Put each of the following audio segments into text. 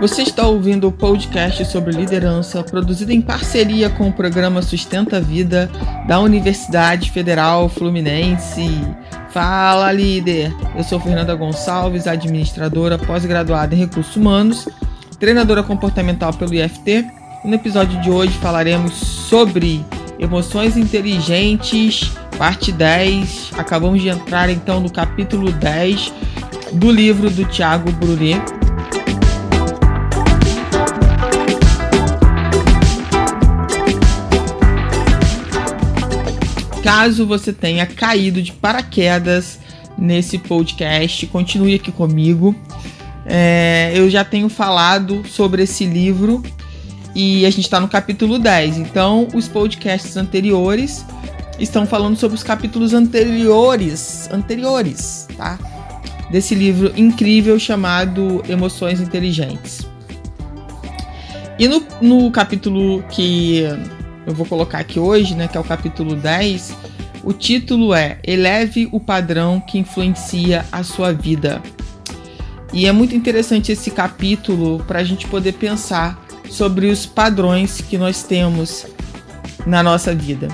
Você está ouvindo o podcast sobre liderança, produzido em parceria com o programa Sustenta a Vida da Universidade Federal Fluminense. Fala, líder! Eu sou Fernanda Gonçalves, administradora pós-graduada em recursos humanos, treinadora comportamental pelo IFT. No episódio de hoje falaremos sobre emoções inteligentes, parte 10. Acabamos de entrar então no capítulo 10 do livro do Tiago Brunet Caso você tenha caído de paraquedas nesse podcast, continue aqui comigo. É, eu já tenho falado sobre esse livro e a gente está no capítulo 10. Então, os podcasts anteriores estão falando sobre os capítulos anteriores, anteriores, tá? Desse livro incrível chamado Emoções Inteligentes. E no, no capítulo que eu vou colocar aqui hoje, né, que é o capítulo 10, o título é Eleve o padrão que influencia a sua vida. E é muito interessante esse capítulo para a gente poder pensar sobre os padrões que nós temos na nossa vida.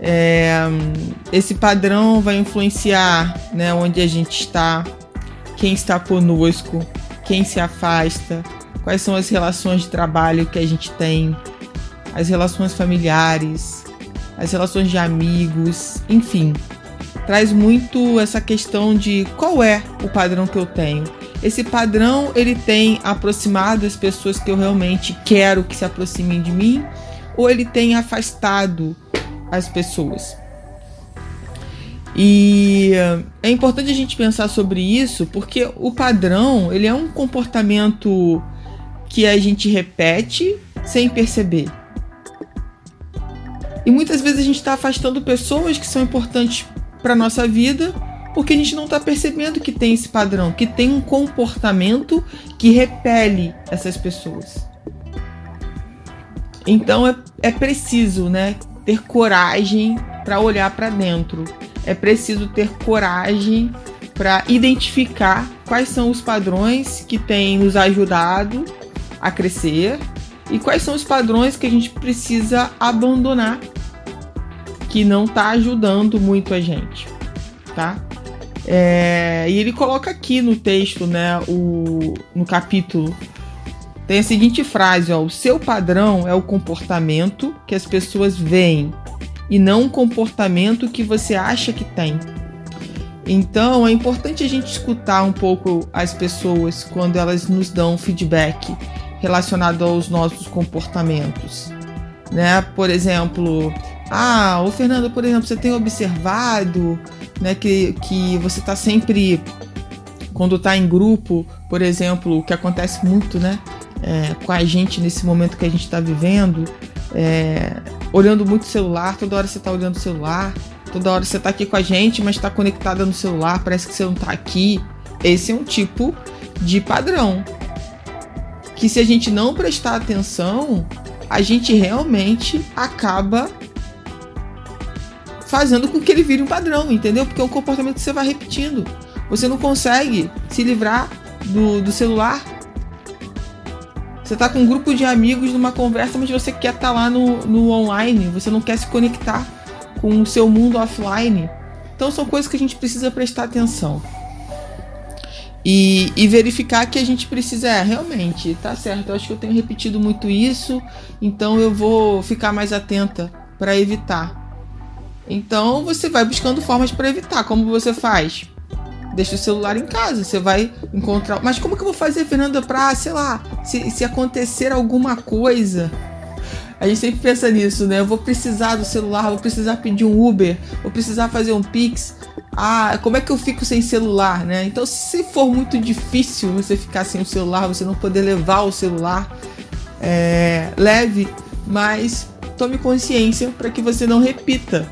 É, esse padrão vai influenciar né, onde a gente está, quem está conosco, quem se afasta, quais são as relações de trabalho que a gente tem, as relações familiares, as relações de amigos, enfim. Traz muito essa questão de qual é o padrão que eu tenho. Esse padrão ele tem aproximado as pessoas que eu realmente quero que se aproximem de mim, ou ele tem afastado as pessoas. E é importante a gente pensar sobre isso, porque o padrão ele é um comportamento que a gente repete sem perceber. E muitas vezes a gente está afastando pessoas que são importantes para nossa vida porque a gente não está percebendo que tem esse padrão, que tem um comportamento que repele essas pessoas. Então é, é preciso, né, ter coragem para olhar para dentro. É preciso ter coragem para identificar quais são os padrões que têm nos ajudado a crescer e quais são os padrões que a gente precisa abandonar que não está ajudando muito a gente, tá? É, e ele coloca aqui no texto, né, o, no capítulo, tem a seguinte frase: ó, o seu padrão é o comportamento que as pessoas veem e não o comportamento que você acha que tem. Então é importante a gente escutar um pouco as pessoas quando elas nos dão feedback relacionado aos nossos comportamentos, né? Por exemplo, ah, o Fernando, por exemplo, você tem observado né, que, que você está sempre, quando está em grupo, por exemplo, o que acontece muito né, é, com a gente nesse momento que a gente está vivendo, é, olhando muito o celular, toda hora você está olhando o celular, toda hora você está aqui com a gente, mas está conectada no celular, parece que você não está aqui. Esse é um tipo de padrão que se a gente não prestar atenção, a gente realmente acaba fazendo com que ele vire um padrão, entendeu? Porque é um comportamento que você vai repetindo. Você não consegue se livrar do, do celular. Você está com um grupo de amigos numa conversa, mas você quer estar tá lá no, no online, você não quer se conectar com o seu mundo offline. Então são coisas que a gente precisa prestar atenção. E, e, verificar que a gente precisa, é, realmente, tá certo. Eu acho que eu tenho repetido muito isso, então eu vou ficar mais atenta para evitar. Então você vai buscando formas para evitar. Como você faz? Deixa o celular em casa, você vai encontrar. Mas como que eu vou fazer, Fernanda, pra, sei lá, se, se acontecer alguma coisa? A gente sempre pensa nisso, né? Eu vou precisar do celular, vou precisar pedir um Uber, vou precisar fazer um Pix. Ah, como é que eu fico sem celular, né? Então, se for muito difícil você ficar sem o celular, você não poder levar o celular, é, leve, mas tome consciência para que você não repita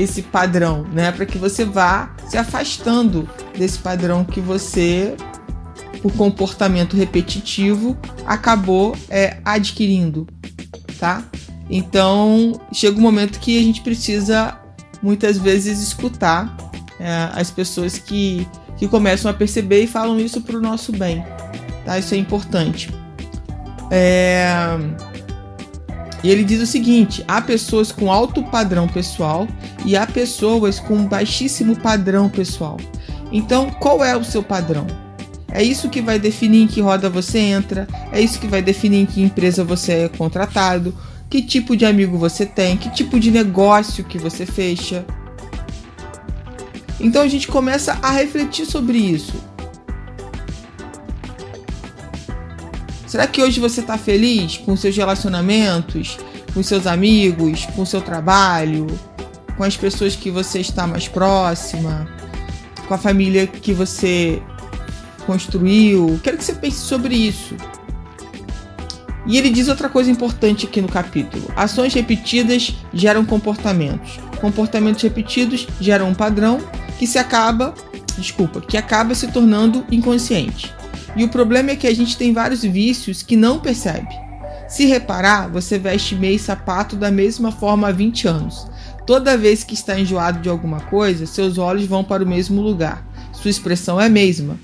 esse padrão, né? Para que você vá se afastando desse padrão que você, por comportamento repetitivo, acabou é, adquirindo, tá? Então chega um momento que a gente precisa muitas vezes escutar é, as pessoas que, que começam a perceber e falam isso para o nosso bem, Tá? Isso é importante. É... E ele diz o seguinte: há pessoas com alto padrão pessoal e há pessoas com baixíssimo padrão pessoal. Então, qual é o seu padrão? É isso que vai definir em que roda você entra, é isso que vai definir em que empresa você é contratado, que tipo de amigo você tem, que tipo de negócio que você fecha. Então a gente começa a refletir sobre isso. Será que hoje você está feliz com seus relacionamentos, com seus amigos, com seu trabalho, com as pessoas que você está mais próxima, com a família que você construiu? Quero que você pense sobre isso. E ele diz outra coisa importante aqui no capítulo: ações repetidas geram comportamentos. Comportamentos repetidos geram um padrão que se acaba, desculpa, que acaba se tornando inconsciente. E o problema é que a gente tem vários vícios que não percebe. Se reparar, você veste meio sapato da mesma forma há 20 anos. Toda vez que está enjoado de alguma coisa, seus olhos vão para o mesmo lugar. Sua expressão é a mesma.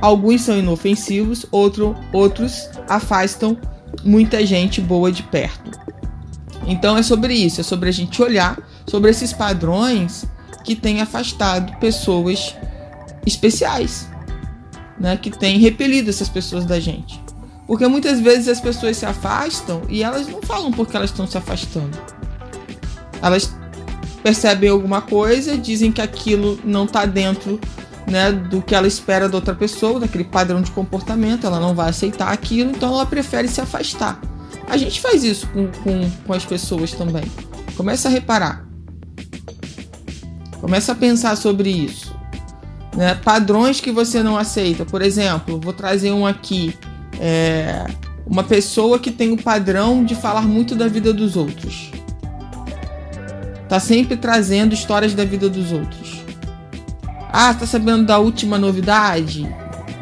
Alguns são inofensivos, outro, outros afastam muita gente boa de perto. Então é sobre isso, é sobre a gente olhar sobre esses padrões que têm afastado pessoas especiais né, que tem repelido essas pessoas da gente. Porque muitas vezes as pessoas se afastam e elas não falam porque elas estão se afastando. Elas percebem alguma coisa, dizem que aquilo não está dentro né, do que ela espera da outra pessoa, daquele padrão de comportamento, ela não vai aceitar aquilo, então ela prefere se afastar. A gente faz isso com, com, com as pessoas também. Começa a reparar. Começa a pensar sobre isso. Né? Padrões que você não aceita. Por exemplo, vou trazer um aqui. É uma pessoa que tem o padrão de falar muito da vida dos outros. Tá sempre trazendo histórias da vida dos outros. Ah, tá sabendo da última novidade?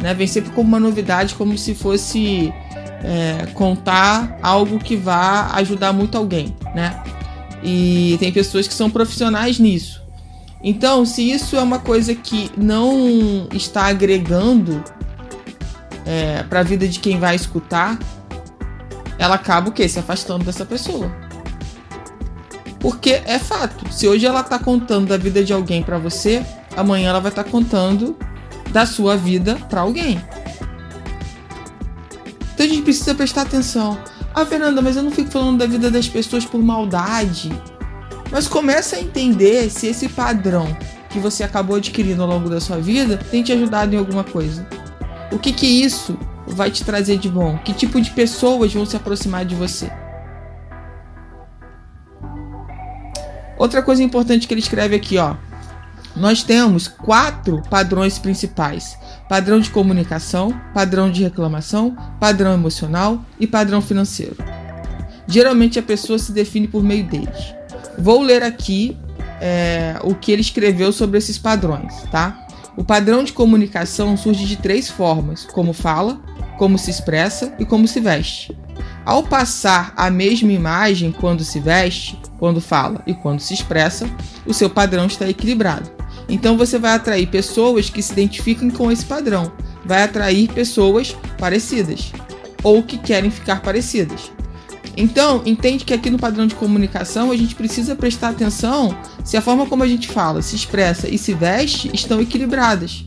Né? Vem sempre como uma novidade, como se fosse é, contar algo que vá ajudar muito alguém, né? E tem pessoas que são profissionais nisso. Então, se isso é uma coisa que não está agregando é, para a vida de quem vai escutar, ela acaba o quê? Se afastando dessa pessoa. Porque é fato. Se hoje ela está contando da vida de alguém para você, amanhã ela vai estar tá contando da sua vida para alguém. Então a gente precisa prestar atenção. Ah, Fernanda, mas eu não fico falando da vida das pessoas por maldade. Mas começa a entender se esse padrão que você acabou adquirindo ao longo da sua vida tem te ajudado em alguma coisa. O que que isso vai te trazer de bom? Que tipo de pessoas vão se aproximar de você? Outra coisa importante que ele escreve aqui, ó. Nós temos quatro padrões principais: padrão de comunicação, padrão de reclamação, padrão emocional e padrão financeiro. Geralmente a pessoa se define por meio deles. Vou ler aqui é, o que ele escreveu sobre esses padrões, tá? O padrão de comunicação surge de três formas: como fala, como se expressa e como se veste. Ao passar a mesma imagem quando se veste, quando fala e quando se expressa, o seu padrão está equilibrado. Então você vai atrair pessoas que se identificam com esse padrão, vai atrair pessoas parecidas ou que querem ficar parecidas. Então, entende que aqui no padrão de comunicação a gente precisa prestar atenção se a forma como a gente fala, se expressa e se veste estão equilibradas.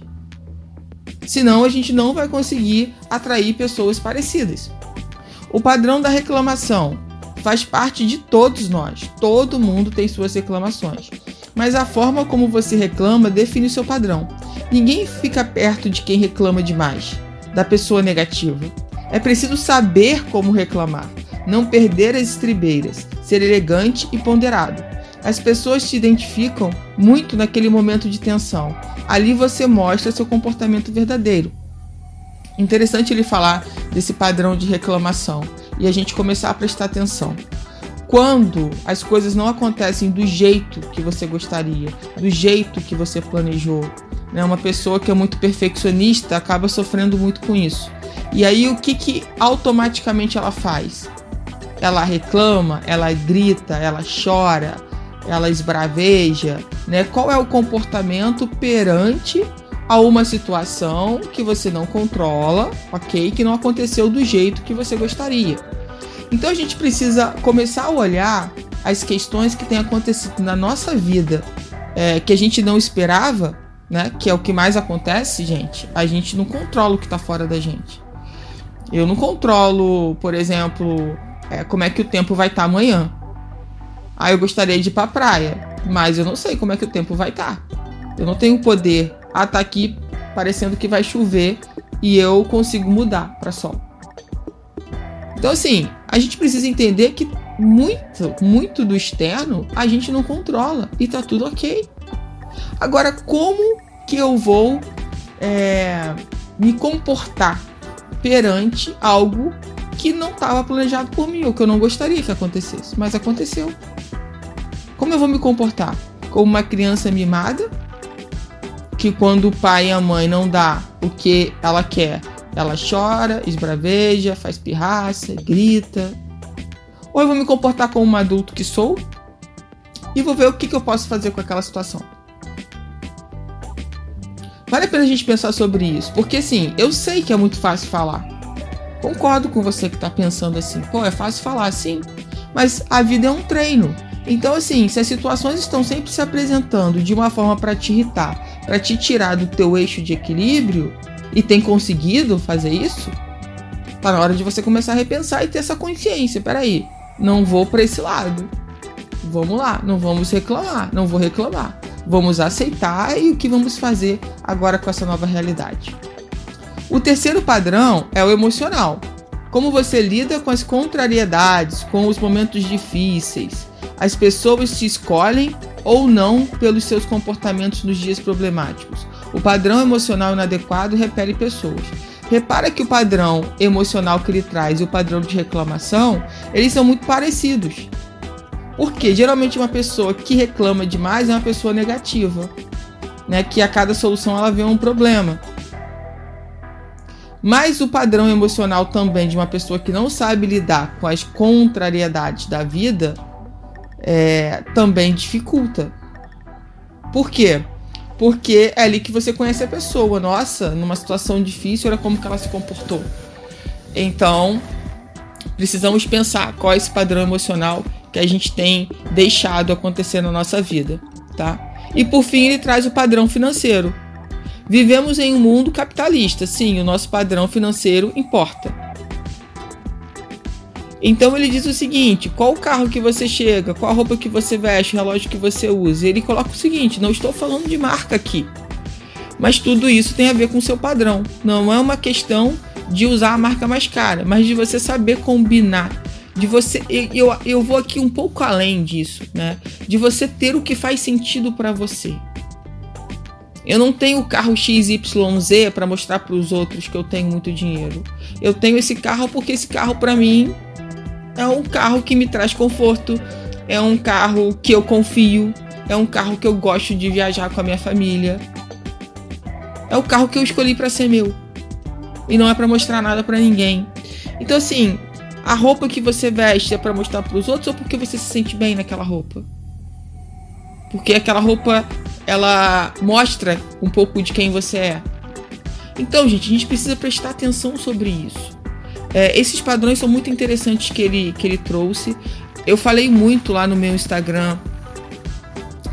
Senão a gente não vai conseguir atrair pessoas parecidas. O padrão da reclamação faz parte de todos nós. Todo mundo tem suas reclamações. Mas a forma como você reclama define o seu padrão. Ninguém fica perto de quem reclama demais, da pessoa negativa. É preciso saber como reclamar não perder as estribeiras, ser elegante e ponderado. As pessoas te identificam muito naquele momento de tensão. Ali você mostra seu comportamento verdadeiro. Interessante ele falar desse padrão de reclamação e a gente começar a prestar atenção. Quando as coisas não acontecem do jeito que você gostaria, do jeito que você planejou, né? uma pessoa que é muito perfeccionista acaba sofrendo muito com isso. E aí o que, que automaticamente ela faz? Ela reclama, ela grita, ela chora, ela esbraveja, né? Qual é o comportamento perante a uma situação que você não controla, ok? Que não aconteceu do jeito que você gostaria. Então a gente precisa começar a olhar as questões que têm acontecido na nossa vida é, que a gente não esperava, né? Que é o que mais acontece, gente. A gente não controla o que está fora da gente. Eu não controlo, por exemplo, é, como é que o tempo vai estar tá amanhã. Ah, eu gostaria de ir pra praia, mas eu não sei como é que o tempo vai estar. Tá. Eu não tenho poder. Ah, tá aqui parecendo que vai chover e eu consigo mudar para sol. Então, assim, a gente precisa entender que muito, muito do externo a gente não controla e tá tudo ok. Agora, como que eu vou é, me comportar perante algo que não estava planejado por mim, ou que eu não gostaria que acontecesse, mas aconteceu? Como eu vou me comportar? Como uma criança mimada, que quando o pai e a mãe não dá o que ela quer, ela chora, esbraveja, faz pirraça, grita. Ou eu vou me comportar como um adulto que sou e vou ver o que, que eu posso fazer com aquela situação. Vale a pena a gente pensar sobre isso, porque assim, eu sei que é muito fácil falar. Concordo com você que está pensando assim, pô, é fácil falar assim, mas a vida é um treino. Então, assim, se as situações estão sempre se apresentando de uma forma para te irritar, para te tirar do teu eixo de equilíbrio, e tem conseguido fazer isso, tá na hora de você começar a repensar e ter essa consciência. Peraí, não vou para esse lado. Vamos lá, não vamos reclamar, não vou reclamar. Vamos aceitar e o que vamos fazer agora com essa nova realidade. O terceiro padrão é o emocional. Como você lida com as contrariedades, com os momentos difíceis, as pessoas te escolhem ou não pelos seus comportamentos nos dias problemáticos. O padrão emocional inadequado repele pessoas. Repara que o padrão emocional que ele traz e o padrão de reclamação, eles são muito parecidos. Porque geralmente uma pessoa que reclama demais é uma pessoa negativa, né? Que a cada solução ela vê um problema. Mas o padrão emocional também de uma pessoa que não sabe lidar com as contrariedades da vida é, também dificulta. Por quê? Porque é ali que você conhece a pessoa. Nossa, numa situação difícil, olha como que ela se comportou. Então, precisamos pensar qual é esse padrão emocional que a gente tem deixado acontecer na nossa vida, tá? E por fim, ele traz o padrão financeiro. Vivemos em um mundo capitalista, sim, o nosso padrão financeiro importa. Então ele diz o seguinte: qual o carro que você chega, qual a roupa que você veste, o relógio que você usa. Ele coloca o seguinte: não estou falando de marca aqui. Mas tudo isso tem a ver com o seu padrão. Não é uma questão de usar a marca mais cara, mas de você saber combinar. De você. Eu, eu vou aqui um pouco além disso, né? De você ter o que faz sentido para você. Eu não tenho o carro XYZ para mostrar para os outros que eu tenho muito dinheiro. Eu tenho esse carro porque esse carro para mim é um carro que me traz conforto, é um carro que eu confio, é um carro que eu gosto de viajar com a minha família. É o carro que eu escolhi para ser meu. E não é para mostrar nada para ninguém. Então assim, a roupa que você veste é para mostrar para os outros ou porque você se sente bem naquela roupa? Porque aquela roupa ela mostra um pouco de quem você é. Então, gente, a gente precisa prestar atenção sobre isso. É, esses padrões são muito interessantes que ele, que ele trouxe. Eu falei muito lá no meu Instagram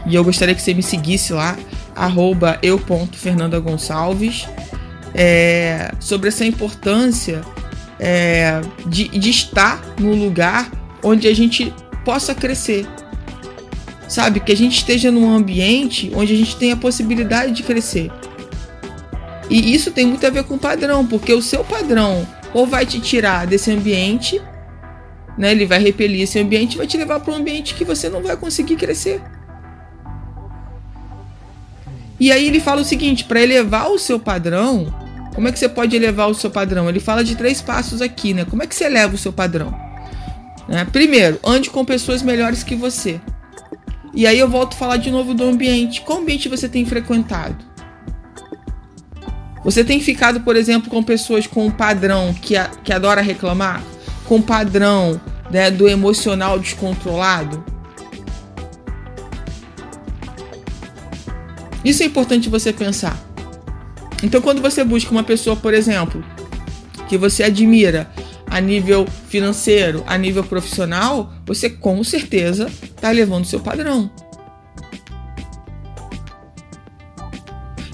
e eu gostaria que você me seguisse lá, arroba eu.fernandagonçalves, é, sobre essa importância é, de, de estar no lugar onde a gente possa crescer. Sabe? Que a gente esteja num ambiente onde a gente tem a possibilidade de crescer. E isso tem muito a ver com o padrão, porque o seu padrão ou vai te tirar desse ambiente, né? Ele vai repelir esse ambiente vai te levar para um ambiente que você não vai conseguir crescer. E aí ele fala o seguinte, para elevar o seu padrão, como é que você pode elevar o seu padrão? Ele fala de três passos aqui, né? Como é que você eleva o seu padrão? Né? Primeiro, ande com pessoas melhores que você. E aí eu volto a falar de novo do ambiente. Qual ambiente você tem frequentado? Você tem ficado, por exemplo, com pessoas com um padrão que, a, que adora reclamar? Com um padrão né, do emocional descontrolado? Isso é importante você pensar. Então, quando você busca uma pessoa, por exemplo, que você admira a nível financeiro, a nível profissional, você com certeza está elevando o seu padrão.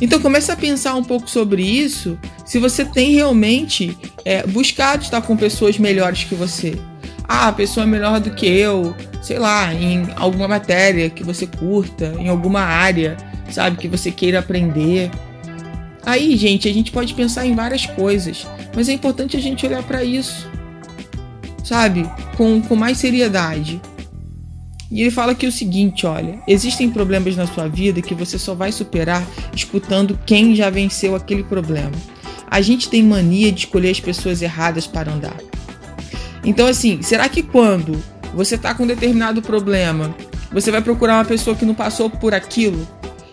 Então comece a pensar um pouco sobre isso, se você tem realmente é, buscado estar com pessoas melhores que você. Ah, a pessoa é melhor do que eu, sei lá, em alguma matéria que você curta, em alguma área, sabe, que você queira aprender. Aí, gente, a gente pode pensar em várias coisas, mas é importante a gente olhar para isso, sabe, com, com mais seriedade. E ele fala aqui o seguinte: olha, existem problemas na sua vida que você só vai superar escutando quem já venceu aquele problema. A gente tem mania de escolher as pessoas erradas para andar. Então, assim, será que quando você está com um determinado problema, você vai procurar uma pessoa que não passou por aquilo?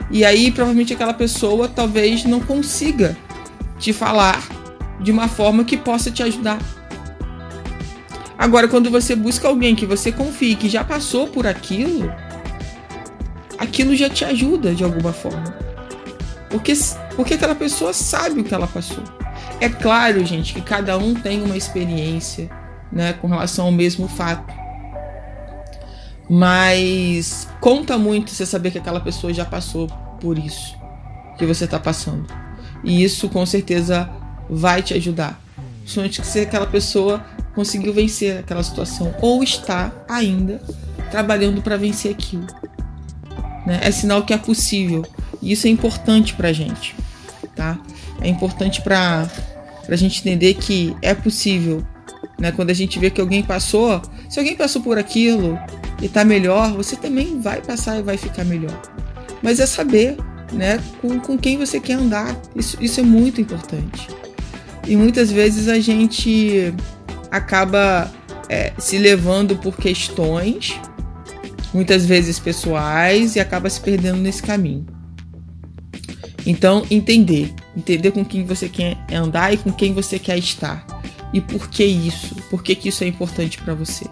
E aí, provavelmente, aquela pessoa talvez não consiga te falar de uma forma que possa te ajudar. Agora, quando você busca alguém que você confie, que já passou por aquilo, aquilo já te ajuda de alguma forma. Porque, porque aquela pessoa sabe o que ela passou. É claro, gente, que cada um tem uma experiência né, com relação ao mesmo fato. Mas conta muito você saber que aquela pessoa já passou por isso que você está passando. E isso com certeza vai te ajudar. Principalmente que se aquela pessoa conseguiu vencer aquela situação ou está ainda trabalhando para vencer aquilo. Né? É sinal que é possível. E isso é importante para gente, tá? É importante para a gente entender que é possível, né? Quando a gente vê que alguém passou, se alguém passou por aquilo e está melhor, você também vai passar e vai ficar melhor. Mas é saber, né? Com, com quem você quer andar. Isso, isso é muito importante. E muitas vezes a gente acaba é, se levando por questões, muitas vezes pessoais, e acaba se perdendo nesse caminho. Então, entender. Entender com quem você quer andar e com quem você quer estar. E por que isso? Por que, que isso é importante para você?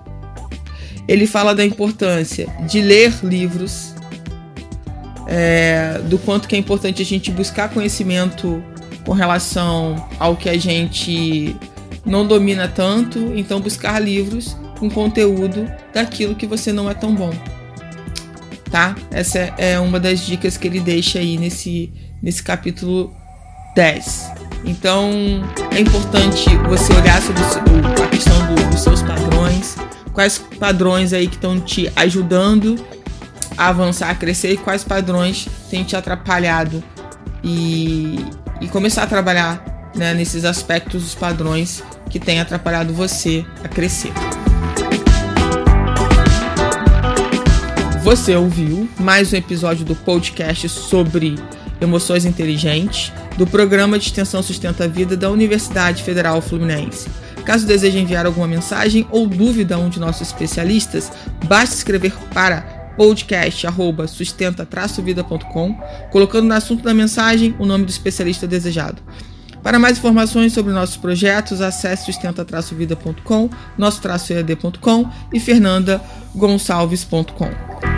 Ele fala da importância de ler livros, é, do quanto que é importante a gente buscar conhecimento com relação ao que a gente não domina tanto, então buscar livros com conteúdo daquilo que você não é tão bom. Tá? Essa é uma das dicas que ele deixa aí nesse, nesse capítulo 10. Então é importante você olhar sobre a questão do, dos seus padrões, quais padrões aí que estão te ajudando a avançar, a crescer e quais padrões têm te atrapalhado e, e começar a trabalhar né, nesses aspectos dos padrões que tem atrapalhado você a crescer. Você ouviu mais um episódio do podcast sobre emoções inteligentes do programa de extensão Sustenta a Vida da Universidade Federal Fluminense. Caso deseje enviar alguma mensagem ou dúvida a um de nossos especialistas, basta escrever para podcast@sustenta-vida.com, colocando no assunto da mensagem o nome do especialista desejado. Para mais informações sobre nossos projetos, acesse sustenta-vida.com, nosso-ead.com e fernandagonçalves.com.